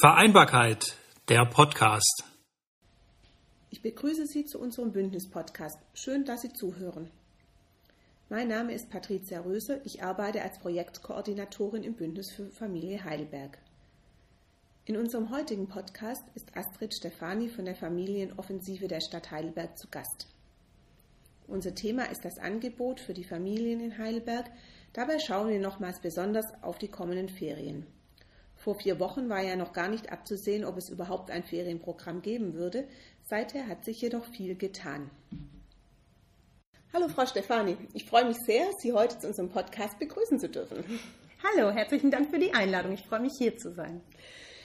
Vereinbarkeit, der Podcast. Ich begrüße Sie zu unserem Bündnis-Podcast. Schön, dass Sie zuhören. Mein Name ist Patricia Röse. Ich arbeite als Projektkoordinatorin im Bündnis für Familie Heidelberg. In unserem heutigen Podcast ist Astrid Stefani von der Familienoffensive der Stadt Heidelberg zu Gast. Unser Thema ist das Angebot für die Familien in Heidelberg. Dabei schauen wir nochmals besonders auf die kommenden Ferien. Vor vier Wochen war ja noch gar nicht abzusehen, ob es überhaupt ein Ferienprogramm geben würde. Seither hat sich jedoch viel getan. Hallo Frau Stefani, ich freue mich sehr, Sie heute zu unserem Podcast begrüßen zu dürfen. Hallo, herzlichen Dank für die Einladung. Ich freue mich hier zu sein.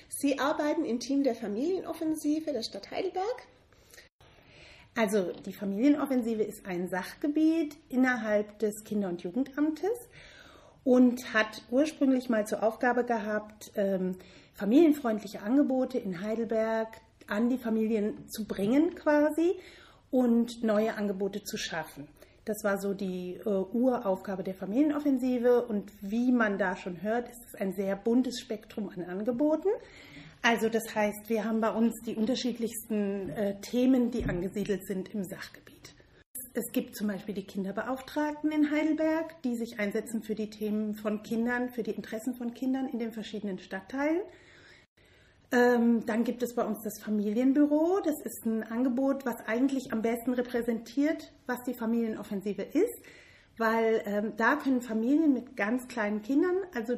Sie arbeiten im Team der Familienoffensive der Stadt Heidelberg. Also die Familienoffensive ist ein Sachgebiet innerhalb des Kinder- und Jugendamtes und hat ursprünglich mal zur Aufgabe gehabt, ähm, familienfreundliche Angebote in Heidelberg an die Familien zu bringen quasi und neue Angebote zu schaffen. Das war so die äh, Uraufgabe der Familienoffensive und wie man da schon hört, ist es ein sehr buntes Spektrum an Angeboten. Also das heißt, wir haben bei uns die unterschiedlichsten äh, Themen, die angesiedelt sind im Sachgebiet. Es gibt zum Beispiel die Kinderbeauftragten in Heidelberg, die sich einsetzen für die Themen von Kindern, für die Interessen von Kindern in den verschiedenen Stadtteilen. Ähm, dann gibt es bei uns das Familienbüro. Das ist ein Angebot, was eigentlich am besten repräsentiert, was die Familienoffensive ist, weil ähm, da können Familien mit ganz kleinen Kindern, also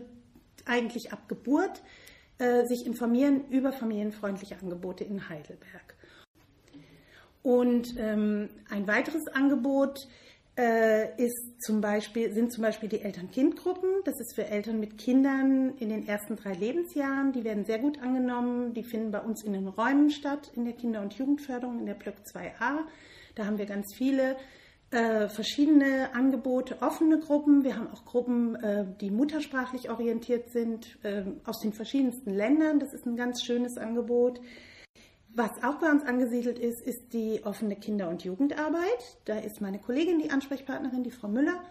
eigentlich ab Geburt, äh, sich informieren über familienfreundliche Angebote in Heidelberg. Und ähm, ein weiteres Angebot äh, ist zum Beispiel, sind zum Beispiel die Eltern-Kind-Gruppen. Das ist für Eltern mit Kindern in den ersten drei Lebensjahren. Die werden sehr gut angenommen. Die finden bei uns in den Räumen statt, in der Kinder- und Jugendförderung, in der Blöck 2a. Da haben wir ganz viele äh, verschiedene Angebote, offene Gruppen. Wir haben auch Gruppen, äh, die muttersprachlich orientiert sind, äh, aus den verschiedensten Ländern. Das ist ein ganz schönes Angebot. Was auch bei uns angesiedelt ist, ist die offene Kinder- und Jugendarbeit. Da ist meine Kollegin die Ansprechpartnerin, die Frau Müller.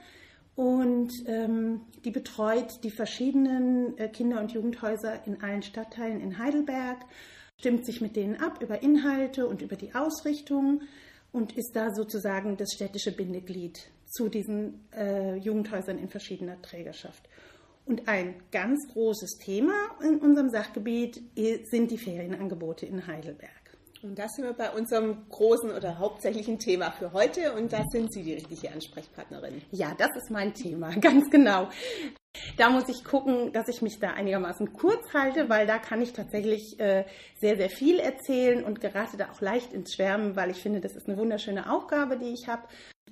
Und ähm, die betreut die verschiedenen äh, Kinder- und Jugendhäuser in allen Stadtteilen in Heidelberg, stimmt sich mit denen ab über Inhalte und über die Ausrichtung und ist da sozusagen das städtische Bindeglied zu diesen äh, Jugendhäusern in verschiedener Trägerschaft. Und ein ganz großes Thema in unserem Sachgebiet sind die Ferienangebote in Heidelberg. Und das sind wir bei unserem großen oder hauptsächlichen Thema für heute und da sind Sie die richtige Ansprechpartnerin. Ja, das ist mein Thema, ganz genau. Da muss ich gucken, dass ich mich da einigermaßen kurz halte, weil da kann ich tatsächlich äh, sehr, sehr viel erzählen und gerate da auch leicht ins Schwärmen, weil ich finde, das ist eine wunderschöne Aufgabe, die ich habe.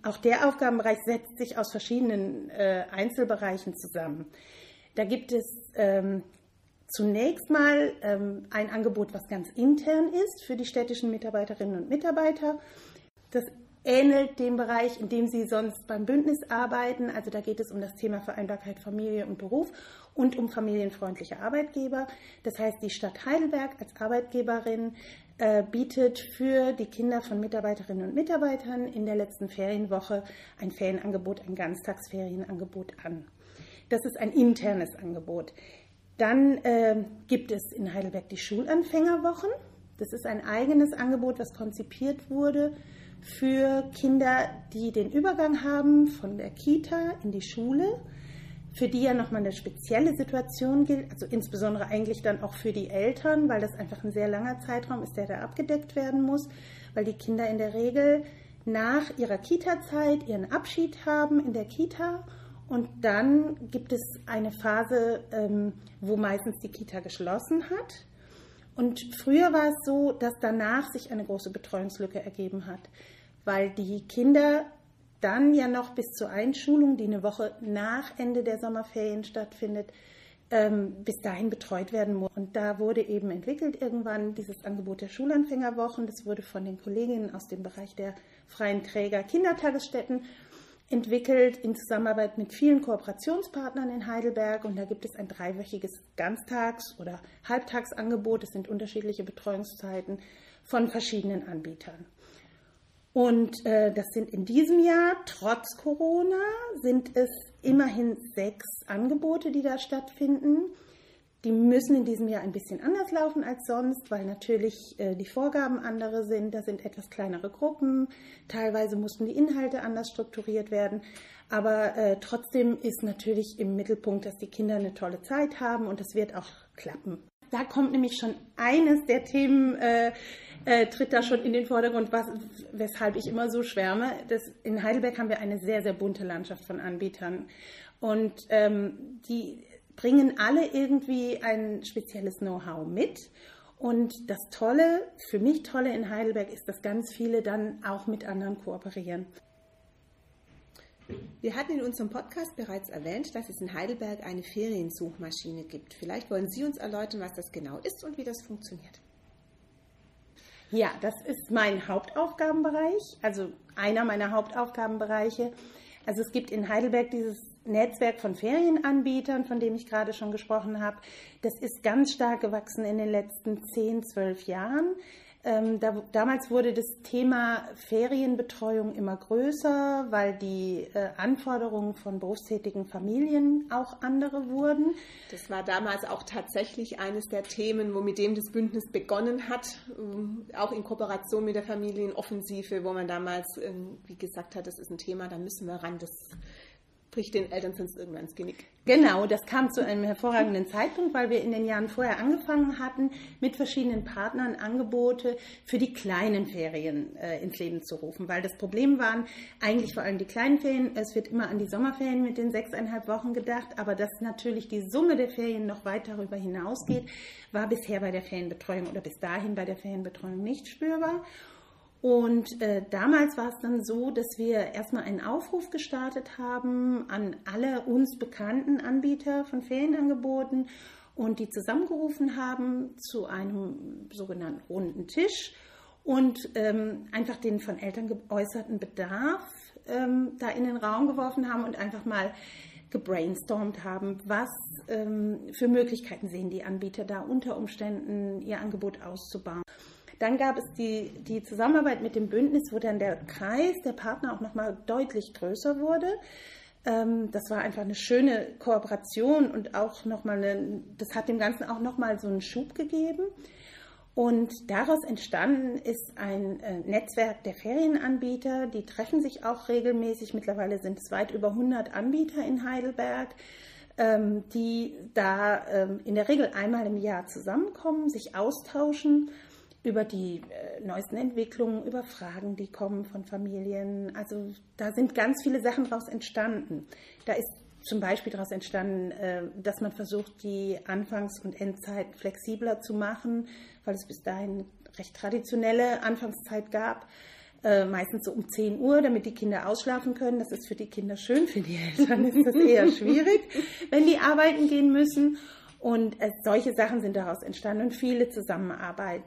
Auch der Aufgabenbereich setzt sich aus verschiedenen äh, Einzelbereichen zusammen. Da gibt es ähm, zunächst mal ähm, ein Angebot, was ganz intern ist für die städtischen Mitarbeiterinnen und Mitarbeiter. Das ähnelt dem Bereich, in dem Sie sonst beim Bündnis arbeiten. Also da geht es um das Thema Vereinbarkeit Familie und Beruf und um familienfreundliche Arbeitgeber. Das heißt, die Stadt Heidelberg als Arbeitgeberin äh, bietet für die Kinder von Mitarbeiterinnen und Mitarbeitern in der letzten Ferienwoche ein Ferienangebot, ein Ganztagsferienangebot an. Das ist ein internes Angebot. Dann äh, gibt es in Heidelberg die Schulanfängerwochen. Das ist ein eigenes Angebot, was konzipiert wurde für Kinder, die den Übergang haben von der Kita in die Schule, für die ja nochmal eine spezielle Situation gilt, also insbesondere eigentlich dann auch für die Eltern, weil das einfach ein sehr langer Zeitraum ist, der da abgedeckt werden muss, weil die Kinder in der Regel nach ihrer Kita-Zeit ihren Abschied haben in der Kita und dann gibt es eine Phase, ähm, wo meistens die Kita geschlossen hat. Und früher war es so, dass danach sich eine große Betreuungslücke ergeben hat, weil die Kinder dann ja noch bis zur Einschulung, die eine Woche nach Ende der Sommerferien stattfindet, ähm, bis dahin betreut werden muss. Und da wurde eben entwickelt irgendwann dieses Angebot der Schulanfängerwochen. Das wurde von den Kolleginnen aus dem Bereich der freien Träger Kindertagesstätten entwickelt in Zusammenarbeit mit vielen Kooperationspartnern in Heidelberg. Und da gibt es ein dreiwöchiges Ganztags- oder Halbtagsangebot. Es sind unterschiedliche Betreuungszeiten von verschiedenen Anbietern. Und äh, das sind in diesem Jahr, trotz Corona, sind es immerhin sechs Angebote, die da stattfinden. Die müssen in diesem Jahr ein bisschen anders laufen als sonst, weil natürlich äh, die Vorgaben andere sind. Da sind etwas kleinere Gruppen. Teilweise mussten die Inhalte anders strukturiert werden. Aber äh, trotzdem ist natürlich im Mittelpunkt, dass die Kinder eine tolle Zeit haben und das wird auch klappen. Da kommt nämlich schon eines der Themen, äh, äh, tritt da schon in den Vordergrund, was, weshalb ich immer so schwärme. Das, in Heidelberg haben wir eine sehr, sehr bunte Landschaft von Anbietern. Und ähm, die bringen alle irgendwie ein spezielles Know-how mit. Und das Tolle, für mich Tolle in Heidelberg ist, dass ganz viele dann auch mit anderen kooperieren. Wir hatten in unserem Podcast bereits erwähnt, dass es in Heidelberg eine Feriensuchmaschine gibt. Vielleicht wollen Sie uns erläutern, was das genau ist und wie das funktioniert. Ja, das ist mein Hauptaufgabenbereich, also einer meiner Hauptaufgabenbereiche. Also es gibt in Heidelberg dieses Netzwerk von Ferienanbietern, von dem ich gerade schon gesprochen habe. Das ist ganz stark gewachsen in den letzten 10, 12 Jahren. Ähm, da, damals wurde das Thema Ferienbetreuung immer größer, weil die äh, Anforderungen von berufstätigen Familien auch andere wurden. Das war damals auch tatsächlich eines der Themen, wo mit dem das Bündnis begonnen hat, ähm, auch in Kooperation mit der Familienoffensive, wo man damals, ähm, wie gesagt hat, das ist ein Thema, da müssen wir ran, das bricht den Eltern sonst irgendwann ins Genick. Genau, das kam zu einem hervorragenden Zeitpunkt, weil wir in den Jahren vorher angefangen hatten, mit verschiedenen Partnern Angebote für die kleinen Ferien äh, ins Leben zu rufen. Weil das Problem waren eigentlich vor allem die kleinen Ferien. Es wird immer an die Sommerferien mit den sechseinhalb Wochen gedacht, aber dass natürlich die Summe der Ferien noch weit darüber hinausgeht, war bisher bei der Ferienbetreuung oder bis dahin bei der Ferienbetreuung nicht spürbar. Und äh, damals war es dann so, dass wir erstmal einen Aufruf gestartet haben an alle uns bekannten Anbieter von Ferienangeboten und die zusammengerufen haben zu einem sogenannten runden Tisch und ähm, einfach den von Eltern geäußerten Bedarf ähm, da in den Raum geworfen haben und einfach mal gebrainstormt haben, was ähm, für Möglichkeiten sehen die Anbieter da unter Umständen ihr Angebot auszubauen. Dann gab es die, die Zusammenarbeit mit dem Bündnis, wo dann der Kreis der Partner auch nochmal deutlich größer wurde. Ähm, das war einfach eine schöne Kooperation und auch nochmal, das hat dem Ganzen auch nochmal so einen Schub gegeben. Und daraus entstanden ist ein äh, Netzwerk der Ferienanbieter. Die treffen sich auch regelmäßig. Mittlerweile sind es weit über 100 Anbieter in Heidelberg, ähm, die da ähm, in der Regel einmal im Jahr zusammenkommen, sich austauschen über die äh, neuesten Entwicklungen, über Fragen, die kommen von Familien. Also da sind ganz viele Sachen daraus entstanden. Da ist zum Beispiel daraus entstanden, äh, dass man versucht, die Anfangs- und Endzeit flexibler zu machen, weil es bis dahin recht traditionelle Anfangszeit gab. Äh, meistens so um 10 Uhr, damit die Kinder ausschlafen können. Das ist für die Kinder schön, für die Eltern ist das eher schwierig, wenn die arbeiten gehen müssen. Und äh, solche Sachen sind daraus entstanden und viele Zusammenarbeit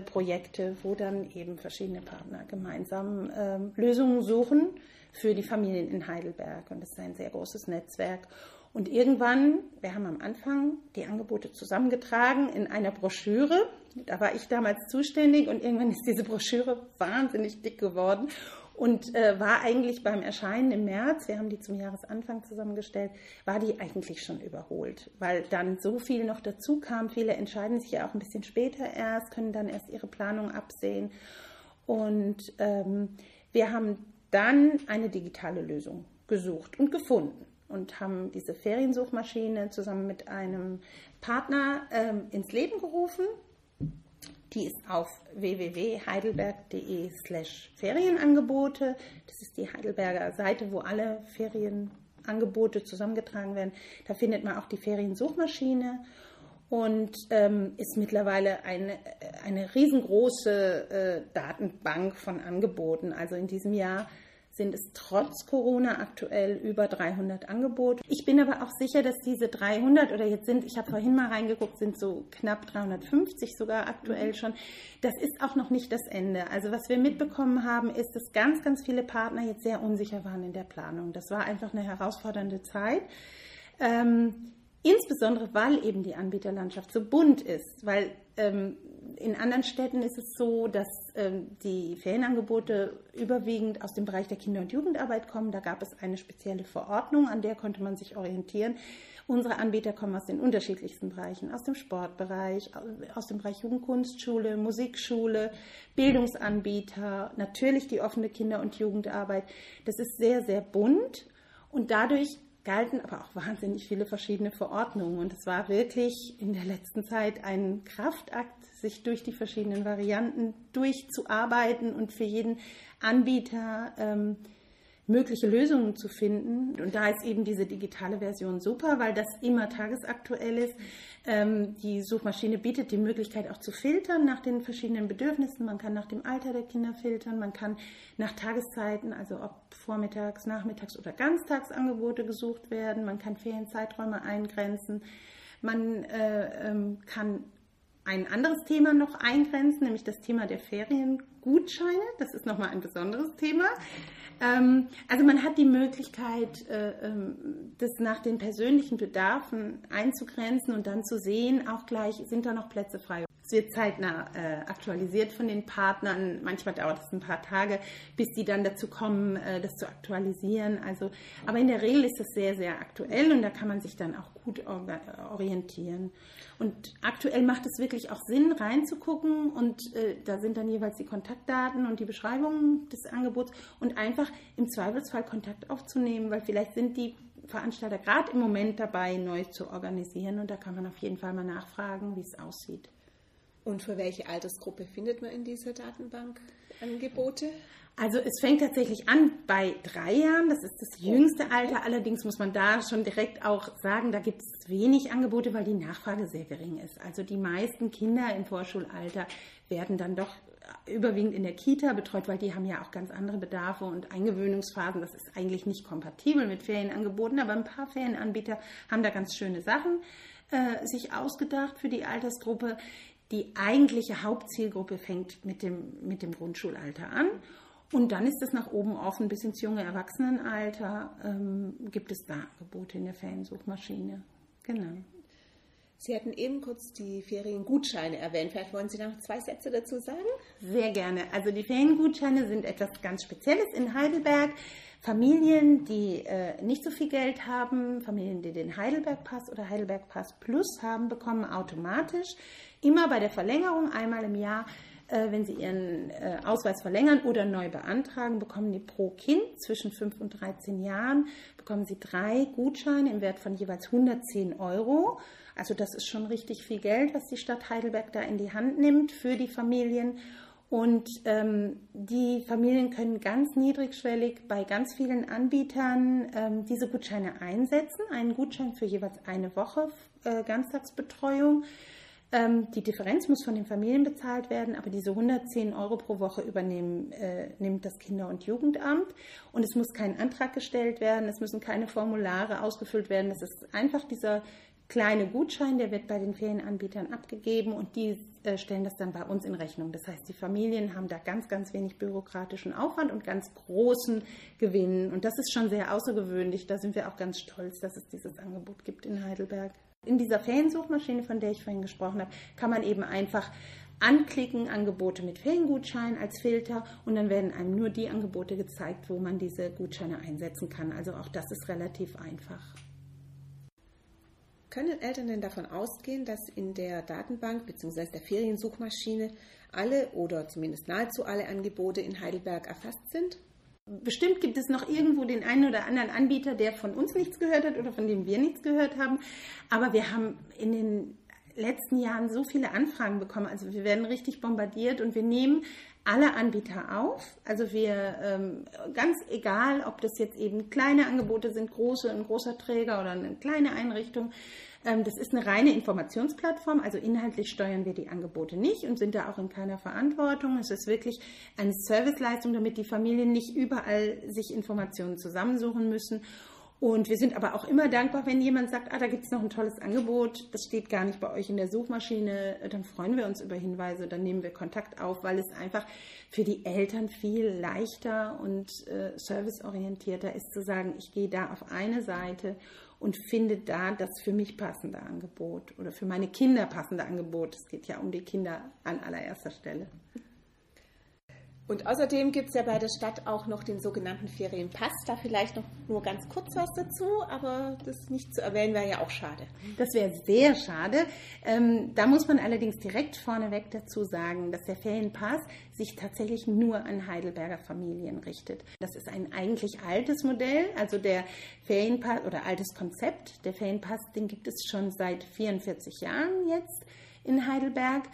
Projekte, wo dann eben verschiedene Partner gemeinsam ähm, Lösungen suchen für die Familien in Heidelberg. Und das ist ein sehr großes Netzwerk. Und irgendwann, wir haben am Anfang die Angebote zusammengetragen in einer Broschüre. Da war ich damals zuständig und irgendwann ist diese Broschüre wahnsinnig dick geworden und äh, war eigentlich beim Erscheinen im März, wir haben die zum Jahresanfang zusammengestellt, war die eigentlich schon überholt, weil dann so viel noch dazu kam. Viele entscheiden sich ja auch ein bisschen später erst, können dann erst ihre Planung absehen. Und ähm, wir haben dann eine digitale Lösung gesucht und gefunden und haben diese Feriensuchmaschine zusammen mit einem Partner ähm, ins Leben gerufen die ist auf www.heidelberg.de slash Ferienangebote. Das ist die Heidelberger Seite, wo alle Ferienangebote zusammengetragen werden. Da findet man auch die Feriensuchmaschine und ähm, ist mittlerweile eine, eine riesengroße äh, Datenbank von Angeboten. Also in diesem Jahr sind es trotz Corona aktuell über 300 Angebote. Ich bin aber auch sicher, dass diese 300 oder jetzt sind, ich habe vorhin mal reingeguckt, sind so knapp 350 sogar aktuell schon. Das ist auch noch nicht das Ende. Also was wir mitbekommen haben, ist, dass ganz, ganz viele Partner jetzt sehr unsicher waren in der Planung. Das war einfach eine herausfordernde Zeit. Ähm, Insbesondere weil eben die Anbieterlandschaft so bunt ist, weil ähm, in anderen Städten ist es so, dass ähm, die Ferienangebote überwiegend aus dem Bereich der Kinder- und Jugendarbeit kommen. Da gab es eine spezielle Verordnung, an der konnte man sich orientieren. Unsere Anbieter kommen aus den unterschiedlichsten Bereichen, aus dem Sportbereich, aus dem Bereich Jugendkunstschule, Musikschule, Bildungsanbieter, natürlich die offene Kinder- und Jugendarbeit. Das ist sehr, sehr bunt und dadurch galten aber auch wahnsinnig viele verschiedene Verordnungen. Und es war wirklich in der letzten Zeit ein Kraftakt, sich durch die verschiedenen Varianten durchzuarbeiten und für jeden Anbieter ähm, mögliche Lösungen zu finden. Und da ist eben diese digitale Version super, weil das immer tagesaktuell ist. Ähm, die Suchmaschine bietet die Möglichkeit auch zu filtern nach den verschiedenen Bedürfnissen. Man kann nach dem Alter der Kinder filtern, man kann nach Tageszeiten, also ob vormittags, nachmittags oder ganztagsangebote gesucht werden, man kann Ferienzeiträume eingrenzen, man äh, ähm, kann ein anderes Thema noch eingrenzen, nämlich das Thema der Feriengutscheine. Das ist nochmal ein besonderes Thema. Ähm, also man hat die Möglichkeit, äh, ähm, das nach den persönlichen Bedarfen einzugrenzen und dann zu sehen, auch gleich sind da noch Plätze frei. Es wird zeitnah äh, aktualisiert von den Partnern. Manchmal dauert es ein paar Tage, bis die dann dazu kommen, äh, das zu aktualisieren. Also, aber in der Regel ist das sehr, sehr aktuell und da kann man sich dann auch gut orientieren. Und aktuell macht es wirklich auch Sinn, reinzugucken und äh, da sind dann jeweils die Kontaktdaten und die Beschreibungen des Angebots und einfach im Zweifelsfall Kontakt aufzunehmen, weil vielleicht sind die Veranstalter gerade im Moment dabei, neu zu organisieren und da kann man auf jeden Fall mal nachfragen, wie es aussieht. Und für welche Altersgruppe findet man in dieser Datenbank Angebote? Also es fängt tatsächlich an bei drei Jahren, das ist das jüngste Alter. Allerdings muss man da schon direkt auch sagen, da gibt es wenig Angebote, weil die Nachfrage sehr gering ist. Also die meisten Kinder im Vorschulalter werden dann doch überwiegend in der Kita betreut, weil die haben ja auch ganz andere Bedarfe und Eingewöhnungsphasen. Das ist eigentlich nicht kompatibel mit Ferienangeboten, aber ein paar Ferienanbieter haben da ganz schöne Sachen äh, sich ausgedacht für die Altersgruppe. Die eigentliche Hauptzielgruppe fängt mit dem, mit dem Grundschulalter an. Und dann ist es nach oben offen bis ins junge Erwachsenenalter. Ähm, gibt es da Angebote in der Feriensuchmaschine. Genau. Sie hatten eben kurz die Feriengutscheine erwähnt. Vielleicht wollen Sie noch zwei Sätze dazu sagen? Sehr gerne. Also die Feriengutscheine sind etwas ganz Spezielles in Heidelberg. Familien, die äh, nicht so viel Geld haben, Familien, die den Heidelberg Pass oder Heidelberg Pass Plus haben, bekommen automatisch immer bei der Verlängerung einmal im Jahr äh, wenn Sie Ihren äh, Ausweis verlängern oder neu beantragen, bekommen Sie pro Kind zwischen 5 und 13 Jahren, bekommen Sie drei Gutscheine im Wert von jeweils 110 Euro. Also das ist schon richtig viel Geld, was die Stadt Heidelberg da in die Hand nimmt für die Familien. Und ähm, die Familien können ganz niedrigschwellig bei ganz vielen Anbietern ähm, diese Gutscheine einsetzen. Einen Gutschein für jeweils eine Woche äh, Ganztagsbetreuung. Ähm, die Differenz muss von den Familien bezahlt werden, aber diese 110 Euro pro Woche übernehmen, äh, nimmt das Kinder- und Jugendamt. Und es muss kein Antrag gestellt werden, es müssen keine Formulare ausgefüllt werden. Es ist einfach dieser kleine Gutschein, der wird bei den Ferienanbietern abgegeben und die äh, stellen das dann bei uns in Rechnung. Das heißt, die Familien haben da ganz, ganz wenig bürokratischen Aufwand und ganz großen Gewinn. Und das ist schon sehr außergewöhnlich. Da sind wir auch ganz stolz, dass es dieses Angebot gibt in Heidelberg. In dieser Feriensuchmaschine, von der ich vorhin gesprochen habe, kann man eben einfach anklicken, Angebote mit Feriengutschein als Filter und dann werden einem nur die Angebote gezeigt, wo man diese Gutscheine einsetzen kann. Also auch das ist relativ einfach. Können Eltern denn davon ausgehen, dass in der Datenbank bzw. der Feriensuchmaschine alle oder zumindest nahezu alle Angebote in Heidelberg erfasst sind? Bestimmt gibt es noch irgendwo den einen oder anderen Anbieter, der von uns nichts gehört hat oder von dem wir nichts gehört haben. Aber wir haben in den letzten Jahren so viele Anfragen bekommen. Also wir werden richtig bombardiert und wir nehmen alle Anbieter auf. Also wir, ähm, ganz egal, ob das jetzt eben kleine Angebote sind, große, ein großer Träger oder eine kleine Einrichtung, das ist eine reine Informationsplattform, also inhaltlich steuern wir die Angebote nicht und sind da auch in keiner Verantwortung. Es ist wirklich eine Serviceleistung, damit die Familien nicht überall sich Informationen zusammensuchen müssen. Und wir sind aber auch immer dankbar, wenn jemand sagt, ah, da gibt es noch ein tolles Angebot, das steht gar nicht bei euch in der Suchmaschine, dann freuen wir uns über Hinweise, dann nehmen wir Kontakt auf, weil es einfach für die Eltern viel leichter und äh, serviceorientierter ist zu sagen, ich gehe da auf eine Seite und finde da das für mich passende Angebot oder für meine Kinder passende Angebot. Es geht ja um die Kinder an allererster Stelle. Und außerdem gibt es ja bei der Stadt auch noch den sogenannten Ferienpass. Da vielleicht noch nur ganz kurz was dazu, aber das nicht zu erwähnen wäre ja auch schade. Das wäre sehr schade. Ähm, da muss man allerdings direkt vorneweg dazu sagen, dass der Ferienpass sich tatsächlich nur an Heidelberger Familien richtet. Das ist ein eigentlich altes Modell, also der Ferienpass oder altes Konzept. Der Ferienpass, den gibt es schon seit 44 Jahren jetzt in Heidelberg.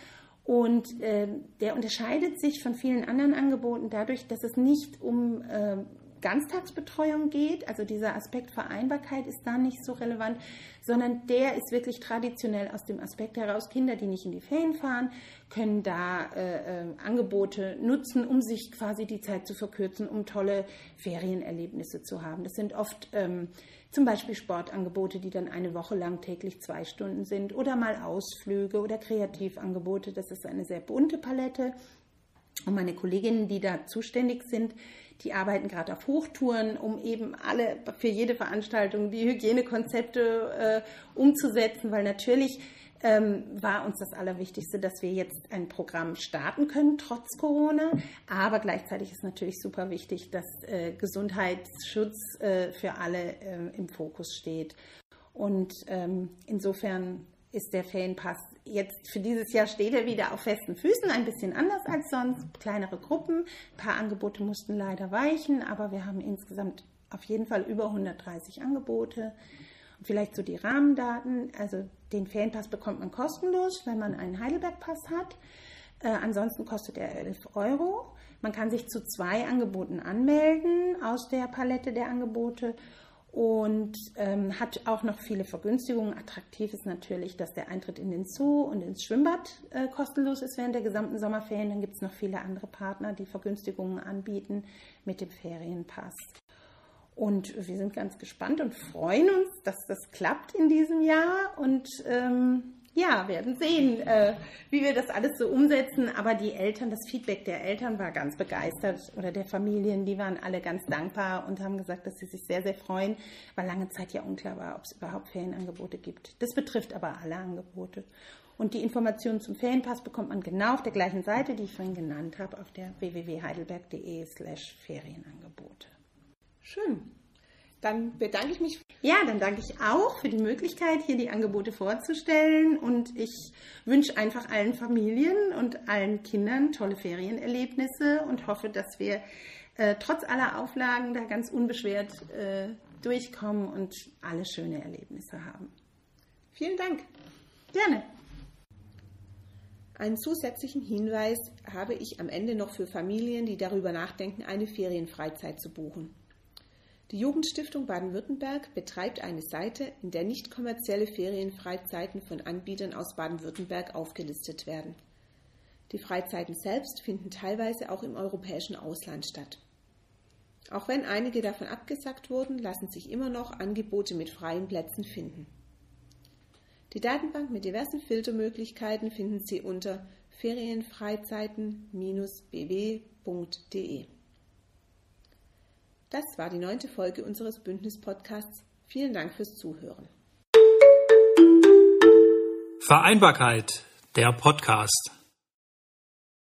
Und äh, der unterscheidet sich von vielen anderen Angeboten dadurch, dass es nicht um äh, Ganztagsbetreuung geht, also dieser Aspekt Vereinbarkeit ist da nicht so relevant, sondern der ist wirklich traditionell aus dem Aspekt heraus, Kinder, die nicht in die Ferien fahren, können da äh, äh, Angebote nutzen, um sich quasi die Zeit zu verkürzen, um tolle Ferienerlebnisse zu haben. Das sind oft ähm, zum Beispiel Sportangebote, die dann eine Woche lang täglich zwei Stunden sind oder mal Ausflüge oder Kreativangebote. Das ist eine sehr bunte Palette. Und meine Kolleginnen, die da zuständig sind, die arbeiten gerade auf Hochtouren, um eben alle für jede Veranstaltung die Hygienekonzepte äh, umzusetzen, weil natürlich ähm, war uns das Allerwichtigste, dass wir jetzt ein Programm starten können, trotz Corona. Aber gleichzeitig ist natürlich super wichtig, dass äh, Gesundheitsschutz äh, für alle äh, im Fokus steht. Und ähm, insofern ist der Ferienpass jetzt für dieses Jahr steht er wieder auf festen Füßen, ein bisschen anders als sonst, kleinere Gruppen. Ein paar Angebote mussten leider weichen, aber wir haben insgesamt auf jeden Fall über 130 Angebote. Vielleicht so die Rahmendaten. Also den Ferienpass bekommt man kostenlos, wenn man einen Heidelberg-Pass hat. Äh, ansonsten kostet er 11 Euro. Man kann sich zu zwei Angeboten anmelden aus der Palette der Angebote und ähm, hat auch noch viele Vergünstigungen. Attraktiv ist natürlich, dass der Eintritt in den Zoo und ins Schwimmbad äh, kostenlos ist während der gesamten Sommerferien. Dann gibt es noch viele andere Partner, die Vergünstigungen anbieten mit dem Ferienpass. Und wir sind ganz gespannt und freuen uns, dass das klappt in diesem Jahr und ähm, ja, werden sehen, äh, wie wir das alles so umsetzen. Aber die Eltern, das Feedback der Eltern war ganz begeistert oder der Familien, die waren alle ganz dankbar und haben gesagt, dass sie sich sehr, sehr freuen, weil lange Zeit ja unklar war, ob es überhaupt Ferienangebote gibt. Das betrifft aber alle Angebote. Und die Informationen zum Ferienpass bekommt man genau auf der gleichen Seite, die ich vorhin genannt habe, auf der www.heidelberg.de slash Ferienangebote. Schön. Dann bedanke ich mich. Ja, dann danke ich auch für die Möglichkeit, hier die Angebote vorzustellen. Und ich wünsche einfach allen Familien und allen Kindern tolle Ferienerlebnisse und hoffe, dass wir äh, trotz aller Auflagen da ganz unbeschwert äh, durchkommen und alle schöne Erlebnisse haben. Vielen Dank. Gerne. Einen zusätzlichen Hinweis habe ich am Ende noch für Familien, die darüber nachdenken, eine Ferienfreizeit zu buchen. Die Jugendstiftung Baden-Württemberg betreibt eine Seite, in der nicht kommerzielle Ferienfreizeiten von Anbietern aus Baden-Württemberg aufgelistet werden. Die Freizeiten selbst finden teilweise auch im europäischen Ausland statt. Auch wenn einige davon abgesagt wurden, lassen sich immer noch Angebote mit freien Plätzen finden. Die Datenbank mit diversen Filtermöglichkeiten finden Sie unter ferienfreizeiten-bw.de. Das war die neunte Folge unseres Bündnis-Podcasts. Vielen Dank fürs Zuhören. Vereinbarkeit, der Podcast.